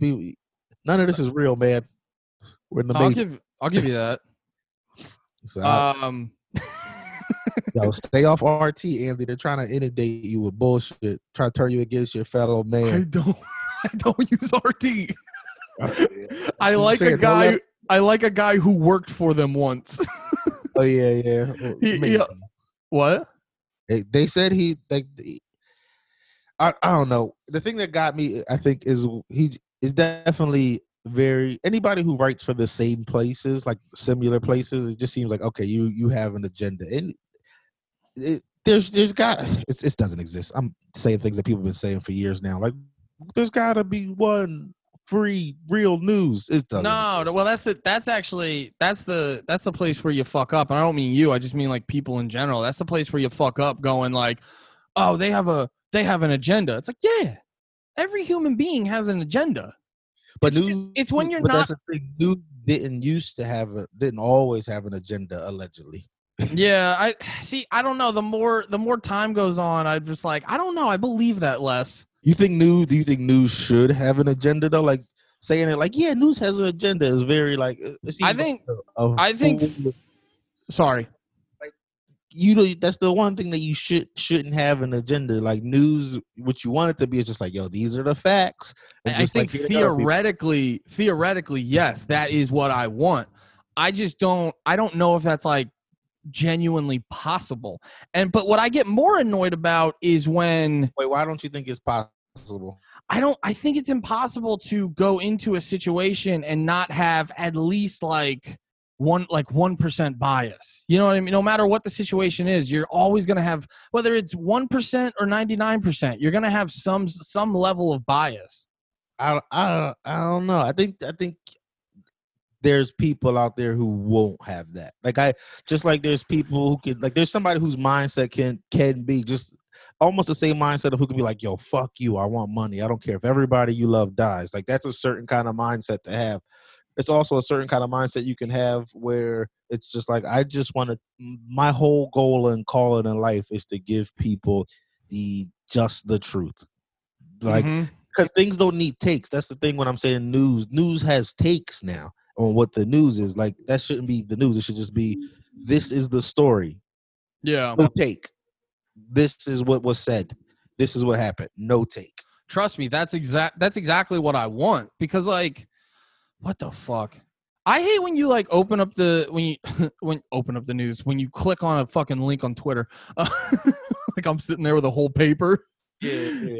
None of this is real, man. We're in the I'll major. give I'll give you that. So, Um, yo, stay off RT, Andy. They're trying to inundate you with bullshit, trying to turn you against your fellow man. I don't I don't use RT. I like a guy. I like a guy who worked for them once. Oh yeah, yeah. Well, He- he- what? They, they said he like I, I don't know. The thing that got me, I think, is he is definitely very anybody who writes for the same places, like similar places. It just seems like okay, you you have an agenda, and it, there's there's got it's, it doesn't exist. I'm saying things that people have been saying for years now. Like there's got to be one free real news. It doesn't. No, exist. well, that's it. that's actually that's the that's the place where you fuck up. And I don't mean you. I just mean like people in general. That's the place where you fuck up, going like, oh, they have a they have an agenda. It's like, yeah, every human being has an agenda. but it's news. it's when you're but not- That's the thing. News didn't used to have a didn't always have an agenda allegedly. Yeah, I see. I don't know. The more the more time goes on, I'm just like, I don't know. I believe that less. You think news? Do you think news should have an agenda though? Like saying it like, yeah, news has an agenda is very like. Uh, it I think. like a- a I think. Sorry. you know that's the one thing that you should shouldn't have an agenda. Like news, what you want it to be is just like, yo, these are the facts. and I like, think here they are, people. theoretically, theoretically, yes, that is what I want. I just don't. I don't know if that's like genuinely possible. And but what I get more annoyed about is when Wait, why don't you think it's possible? I don't. I think it's impossible to go into a situation and not have at least like one like one percent bias. You know what I mean? No matter what the situation is, you're always going to have whether it's one percent or ninety nine percent. You're going to have some some level of bias. I I I don't know. I think I think there's people out there who won't have that. Like I just like there's people who can like there's somebody whose mindset can can be just almost the same mindset of who can be like, yo, fuck you, I want money. I don't care if everybody you love dies. Like that's a certain kind of mindset to have. It's also a certain kind of mindset you can have where it's just like I just want to my whole goal and calling in life is to give people the just the truth. Like mm-hmm. because things don't need takes. That's the thing when I'm saying news. News has takes now on what the news is. Like that shouldn't be the news. It should just be this is the story. yeah. No take. This is what was said. This is what happened. No take. trust me that's exact that's exactly what i want because like what the fuck i hate when you like open up the when you when open up the news when you click on a fucking link on twitter uh, like i'm sitting there with a whole paper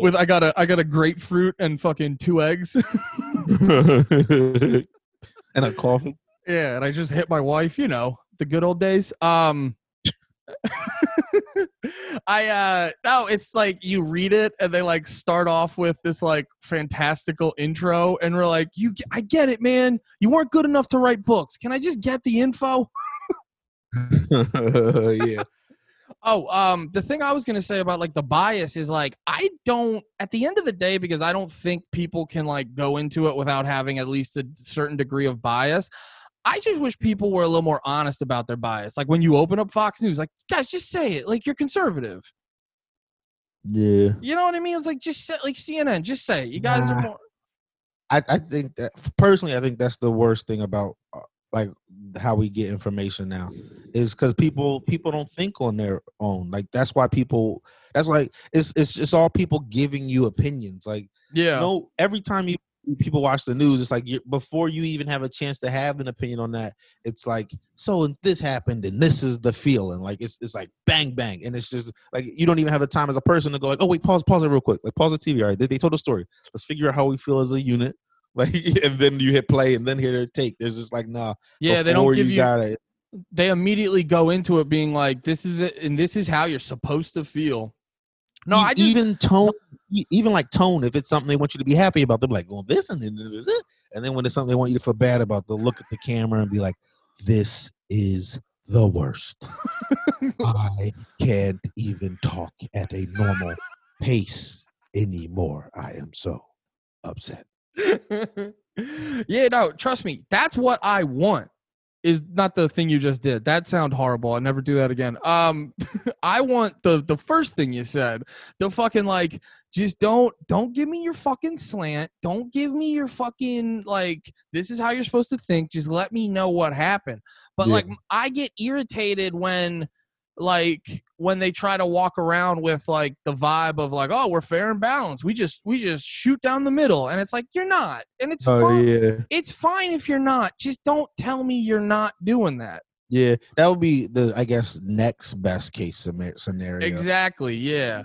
with i got a i got a grapefruit and fucking two eggs and a coffee. yeah and i just hit my wife you know the good old days um I uh no, it's like you read it and they like start off with this like fantastical intro and we're like, you I get it, man. You weren't good enough to write books. Can I just get the info? yeah. Oh, um the thing I was going to say about like the bias is like I don't at the end of the day because I don't think people can like go into it without having at least a certain degree of bias. I just wish people were a little more honest about their bias. Like when you open up Fox News, like guys, just say it. Like you're conservative. Yeah. You know what I mean? It's like just say, like CNN, just say it. You guys are more. I, I think that personally, I think that's the worst thing about uh, like how we get information now is because people people don't think on their own. Like that's why people. That's why it's it's just all people giving you opinions. Like Yeah. no, every time you people watch the news, it's like you before you even have a chance to have an opinion on that, it's like so this happened and this is the feeling. Like it's it's like bang bang, and it's just like you don't even have the time as a person to go like, oh wait, pause pause it real quick, like pause the TV. All right, they, they told a story. Let's figure out how we feel as a unit. Like and then you hit play and then hear their take. There's just like nah. yeah, they don't give you. gotta they immediately go into it being like, "This is it, and this is how you're supposed to feel." No, I just even tone, even like tone. If it's something they want you to be happy about, they're like, "Well, this," and then, and then when it's something they want you to feel bad about, they'll look at the camera and be like, "This is the worst. I can't even talk at a normal pace anymore. I am so upset." yeah, no, trust me. That's what I want. Is not the thing you just did. That sound horrible. I never do that again. Um, I want the the first thing you said. The fucking like, just don't don't give me your fucking slant. Don't give me your fucking like. This is how you're supposed to think. Just let me know what happened. But Yeah. like, I get irritated when like when they try to walk around with like the vibe of like oh we're fair and balanced we just we just shoot down the middle and it's like you're not and it's Oh fine yeah, it's fine if you're not just don't tell me you're not doing that yeah. That would be the I guess next best case scenario. exactly yeah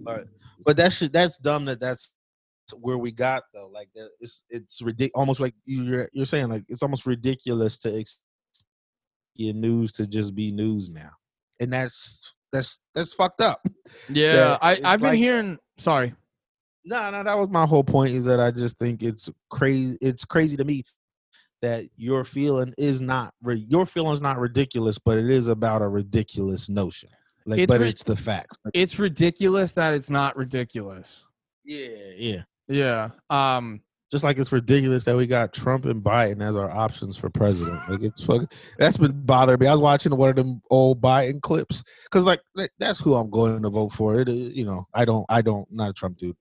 But but that shit that's dumb. That that's where we got though. Like that, it's it's ridiculous. Almost like you're you're saying like it's almost ridiculous to ex- your news to just be news now, and that's that's that's fucked up. yeah I I've been like- hearing sorry No, no, that was my whole point. Is that I just think it's crazy. It's crazy to me that your feeling is not your feeling is not ridiculous, but it is about a ridiculous notion. Like, It's but ri- it's the facts. It's ridiculous that it's not ridiculous yeah, yeah. yeah um Just like it's ridiculous that we got Trump and Biden as our options for president. Like it's fucking, that's been bothering me. I was watching one of them old Biden clips because like that's who I'm going to vote for. It is, you know, I don't, I don't, not a Trump dude,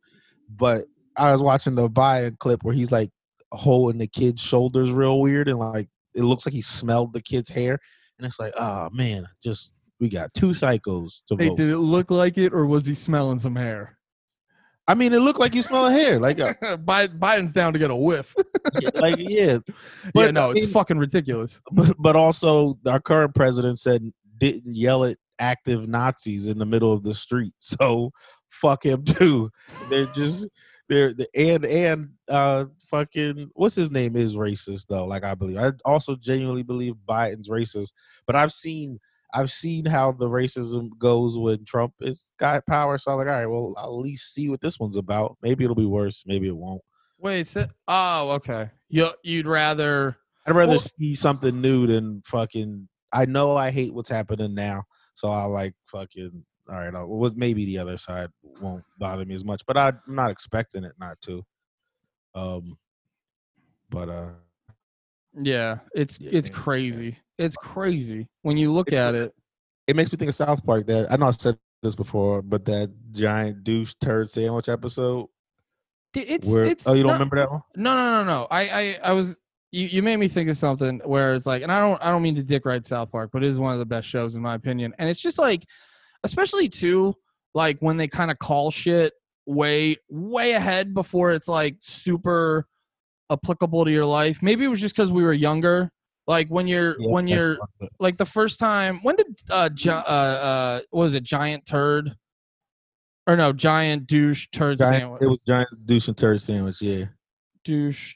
but I was watching the Biden clip where he's like holding the kid's shoulders real weird and like it looks like he smelled the kid's hair, and it's like, oh man, just we got two psychos to hey vote. did it look like it or was he smelling some hair I mean, it looked like you smell a hair, like, uh, biden's down to get a whiff like yeah, yeah But, no I it's mean- fucking ridiculous but, but also our current president said didn't yell at active Nazis in the middle of the street. So fuck him too. They're just they're the and and uh fucking what's his name is racist though. Like I believe I also genuinely believe Biden's racist. But I've seen I've seen how the racism goes when Trump is got power. So I'm like, all right, well, I'll at least see what this one's about. Maybe it'll be worse. Maybe it won't. Wait, so, oh, okay. You you'd rather I'd rather Well- see something new than fucking. I know I hate what's happening now, so I like fucking. All right, I'll, maybe the other side won't bother me as much, but I'm not expecting it not to. Um, but uh, yeah, it's Yeah, it's man. crazy. It's crazy when you look It's at it. it makes me think of South Park. That I know I've said this before, but that giant douche turd sandwich episode. It's where, it's oh, you don't not- remember that one? No, no, no, no. I I I was you, you made me think of something where it's like, and I don't I don't mean to dick ride South Park, but it is one of the best shows in my opinion. And it's just like, especially too, like when they kind of call shit way way ahead before it's like super applicable to your life. Maybe it was just because we were younger. Like when you're Yeah, when you're like the first time when did uh, gi- uh uh what was it giant turd or no giant douche turd giant, sandwich it was giant douche and turd sandwich. Yeah, douche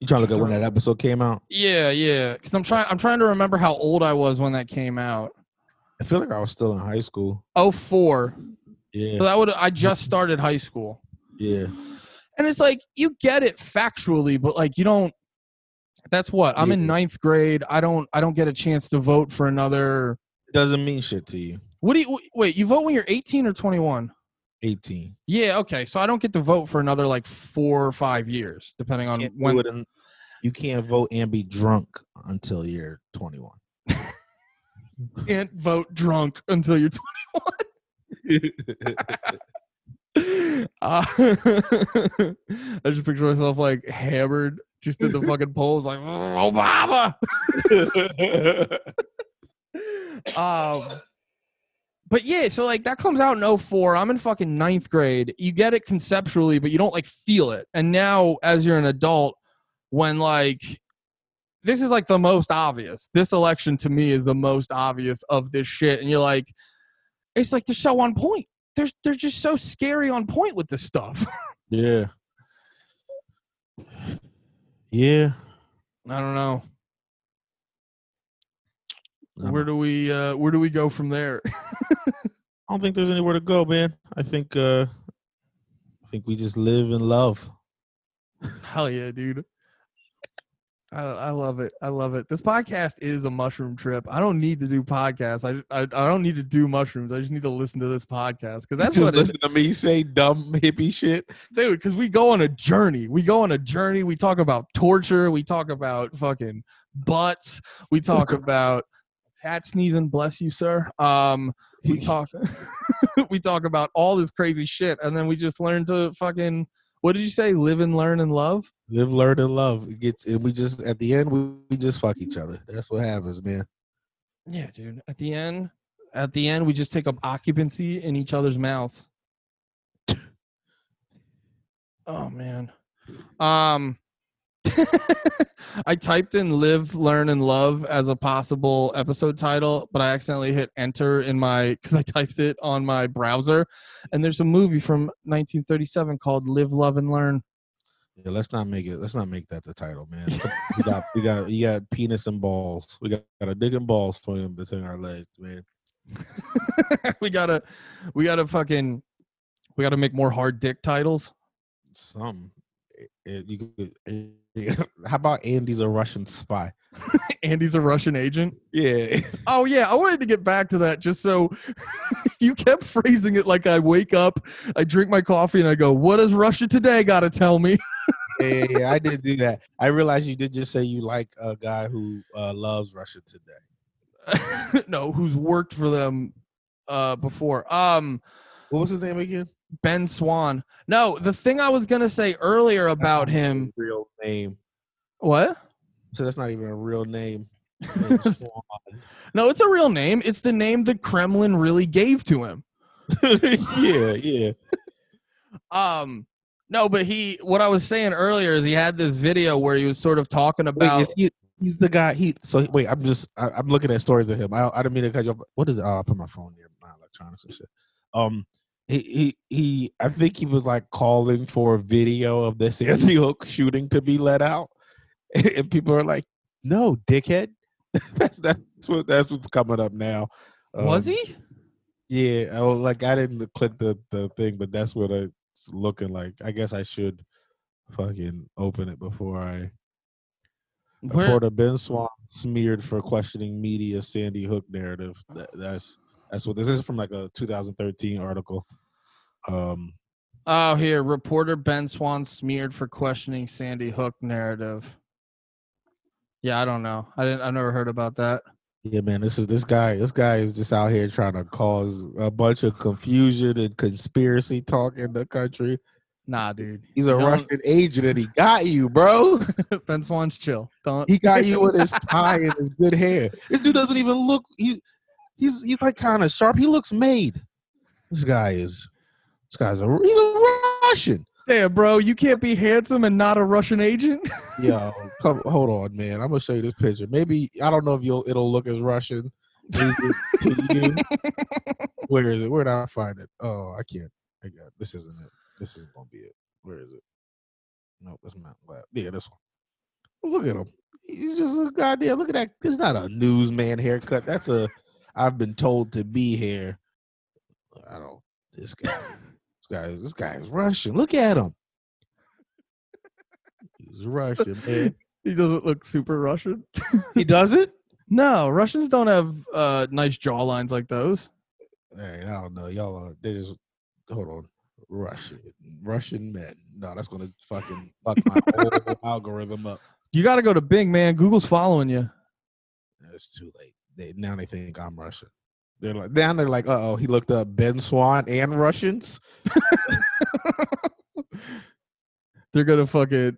you trying to look at when that episode came out? yeah yeah because i'm trying i'm trying to remember how old i was when that came out I feel like I was still in high school. oh four Yeah, so that would i just started high school yeah. And it's like you get it factually but like you don't that's what i'm in ninth grade i don't i don't get a chance to vote for another It doesn't mean shit to you. what do you wait you vote when you're 18 or 21 18. yeah okay so i don't get to vote for another like four or five years depending on can't when in, you can't vote and be drunk until you're 21. can't vote drunk until you're 21 uh, I just picture myself like hammered, just in the fucking polls, like Obama. um, but yeah, so like that comes out in 04. I'm in fucking ninth grade. You get it conceptually, but you don't like feel it. And now, as you're an adult, when like this is like the most obvious. This election to me is the most obvious of this shit, and you're like, it's like they're so on point. They're they're just so scary on point with this stuff. yeah. Yeah. I don't know. Um, Where do we uh where do we go from there? I don't think there's anywhere to go, man. I think uh I think we just live and love. Hell yeah, dude. I, I love it. I love it. This podcast is a mushroom trip. I don't need to do podcasts. I, I I don't need to do mushrooms. I just need to listen to this podcast because that's Just what it, listen to me say dumb hippie shit. dude. Because we go on a journey. We go on a journey. We talk about torture. We talk about fucking butts. We talk about cat sneezing. Bless you, sir. Um, we talk. we talk about all this crazy shit, and then we just learn to fucking. What did you say? Live and learn and love. Live, learn, and love. It gets, and we just at the end we, we just fuck each other. That's what happens, man. Yeah, dude. At the end, at the end, we just take up occupancy in each other's mouths. oh man. Um I typed in live, learn, and love as a possible episode title, but I accidentally hit enter in my because I typed it on my browser. And there's a movie from 1937 called Live, Love, and Learn. Yeah, let's not make it. Let's not make that the title, man. we got, we got, you got penis and balls. We got, got a dick and balls for him between our legs, man. we gotta we gotta fucking we gotta make more hard dick titles. Some, you could. how about Andy's a Russian spy? Andy's a Russian agent. Yeah, Oh yeah, I wanted to get back to that just so you kept phrasing it like I wake up, I drink my coffee and I go, "What does Russia today got to tell me?" yeah, yeah, I did do that. I realized you did just say you like a guy who uh, loves Russia today. no, who's worked for them uh before. Um What was his name again? Ben Swann. No, the thing I was going to say earlier about him, Real name. what? So that's not even a real name. No, it's a real name. It's the name the Kremlin really gave to him. yeah, yeah. Um no, but he what I was saying earlier is he had this video where he was sort of talking about is he, he's the guy. He so wait. I'm just. I, I'm looking at stories of him. I, I didn't mean to cut you off. What is? it? Oh, I put my phone near my electronics and shit. Um, he he he. I think he was like calling for a video of the Sandy Hook shooting to be let out, and people are like, "No, dickhead." that's that's what that's what's coming up now. was Um, he? Yeah. I was like, I didn't click the the thing, but that's what it's looking like. I guess I should fucking open it before I. Where, Reporter Ben Swann smeared for questioning media Sandy Hook narrative. That, that's that's what this is from like a 2013 article. Um, oh, here, reporter Ben Swann smeared for questioning Sandy Hook narrative. Yeah, I don't know. I didn't. I never heard about that. yeah, man, this is this guy. This guy is just out here trying to cause a bunch of confusion and conspiracy talk in the country. Nah, dude. He's a You don't- Russian agent, and he got you, bro. ben Swann's chill. Don't. He got you with his tie and his good hair. This dude doesn't even look. He, he's he's like kind of sharp. He looks made. This guy is. This guy's a. He's a Russian. Damn, bro, you can't be handsome and not a Russian agent. Yo, come, hold on, man. I'm gonna show you this picture. Maybe I don't know if you'll it'll look as Russian to you. Where is it? Where did I find it? Oh, I can't. I got this. Isn't it? This isn't gonna be it. Where is it? No, that's not that. Yeah, this one. Look at him. He's just a goddamn. Look at that. This is not a newsman haircut. That's a. I've been told to be here. I don't. This guy. Guy. This guy is Russian. Look at him. He's Russian, man. he doesn't look super Russian. He doesn't. No, Russians don't have uh, nice jawlines like those. Hey, I don't know. Y'all are they just hold on. Russian Russian men. No, that's gonna fucking fuck my whole algorithm up. You got to go to Bing, man. Google's following you. It's too late. They now they think I'm Russian. They're like now they're like, uh oh, he looked up Ben Swann and Russians. They're gonna fucking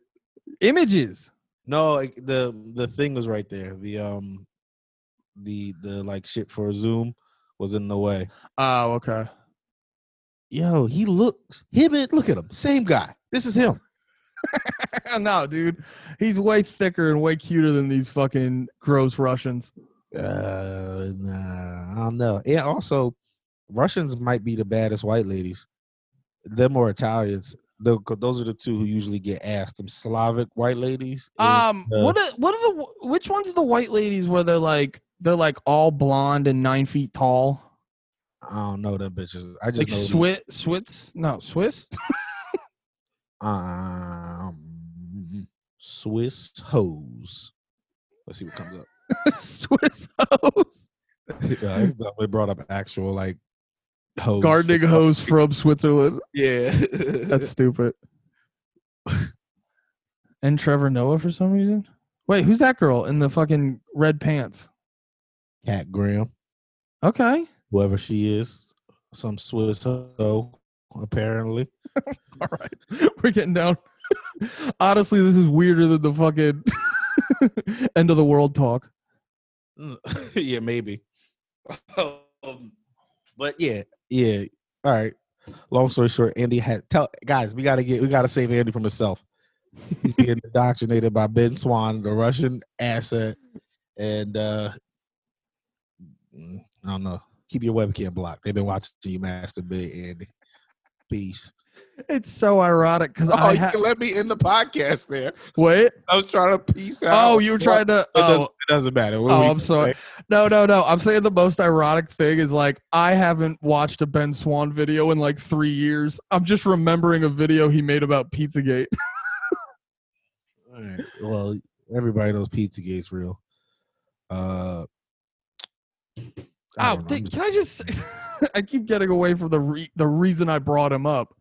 images. No, like, the the thing was right there. The um the the like shit for Zoom was in the way. Oh, okay. Yo, he looks him and look at him. Same guy. This is him. no, dude, he's way thicker and way cuter than these fucking gross Russians. Uh, nah, I don't know. And also, Russians might be the baddest white ladies. Them or Italians. The, those are the two who usually get asked. Them Slavic white ladies. Um, uh, what are, what are the which ones are the white ladies where they're like they're like all blonde and nine feet tall? I don't know them bitches. I just Like know. Swiss, Swiss, no Swiss. Um, Swiss hose. Let's see what comes up. Swiss hose. yeah, it's dumb. it brought up actual like hose. Gardening hose from Switzerland. Yeah. That's stupid. and Trevor Noah for some reason. Wait, who's that girl in the fucking red pants? Kat Graham, Okay. whoever she is, some Swiss hoe, apparently. All right. We're getting down. Honestly, this is weirder than the fucking end of the world talk. yeah, maybe. Um, but yeah, yeah. All right. Long story short, Andy had tell guys, we gotta get we gotta save Andy from himself. He's being indoctrinated by Ben Swann, the Russian asset, and uh mm, I don't know. Keep your webcam blocked. They've been watching you masturbate, Andy. Peace. It's so ironic because Oh, I you ha- can let me in the podcast there. wait. I was trying to peace out. Oh, you were trying to. It doesn't, Oh, it doesn't matter. What Oh, I'm sorry. say? no, no, no. I'm saying the most ironic thing is like I haven't watched a Ben Swann video in like three years. I'm just remembering a video he made about Pizzagate. All right. Well, everybody knows Pizzagate's real. Uh, I Oh, know. th- just- can I just? I keep getting away from the re- the reason I brought him up.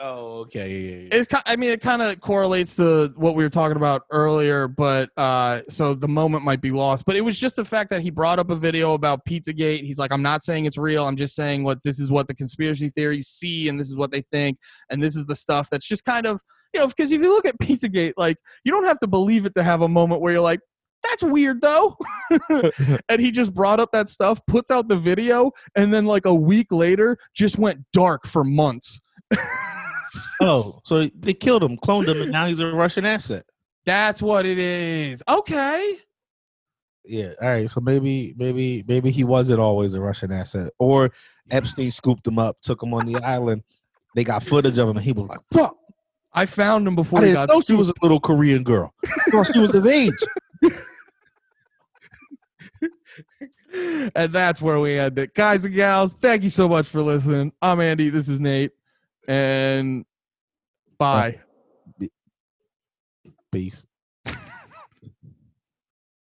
Oh, okay. Yeah, yeah, yeah. It's I mean, it kind of correlates to what we were talking about earlier, but uh, so the moment might be lost. But it was just the fact that he brought up a video about Pizzagate. He's like, I'm not saying it's real. I'm just saying what this is what the conspiracy theories see, and this is what they think, and this is the stuff that's just kind of you know because if you look at Pizzagate, like you don't have to believe it to have a moment where you're like. That's weird though. and he just brought up that stuff, puts out the video, and then like a week later just went dark for months. oh, so they killed him, cloned him, and now he's a Russian asset. That's what it is. Okay. Yeah. All right. So maybe, maybe, maybe he wasn't always a Russian asset, or Epstein scooped him up, took him on the island. They got footage of him, and he was like, "Fuck! I found him I before he didn't got know she was a little Korean girl. I she was of age." and that's where we end it. Guys and gals, thank you so much for listening. I'm Andy. This is Nate. And oh, bye. Peace.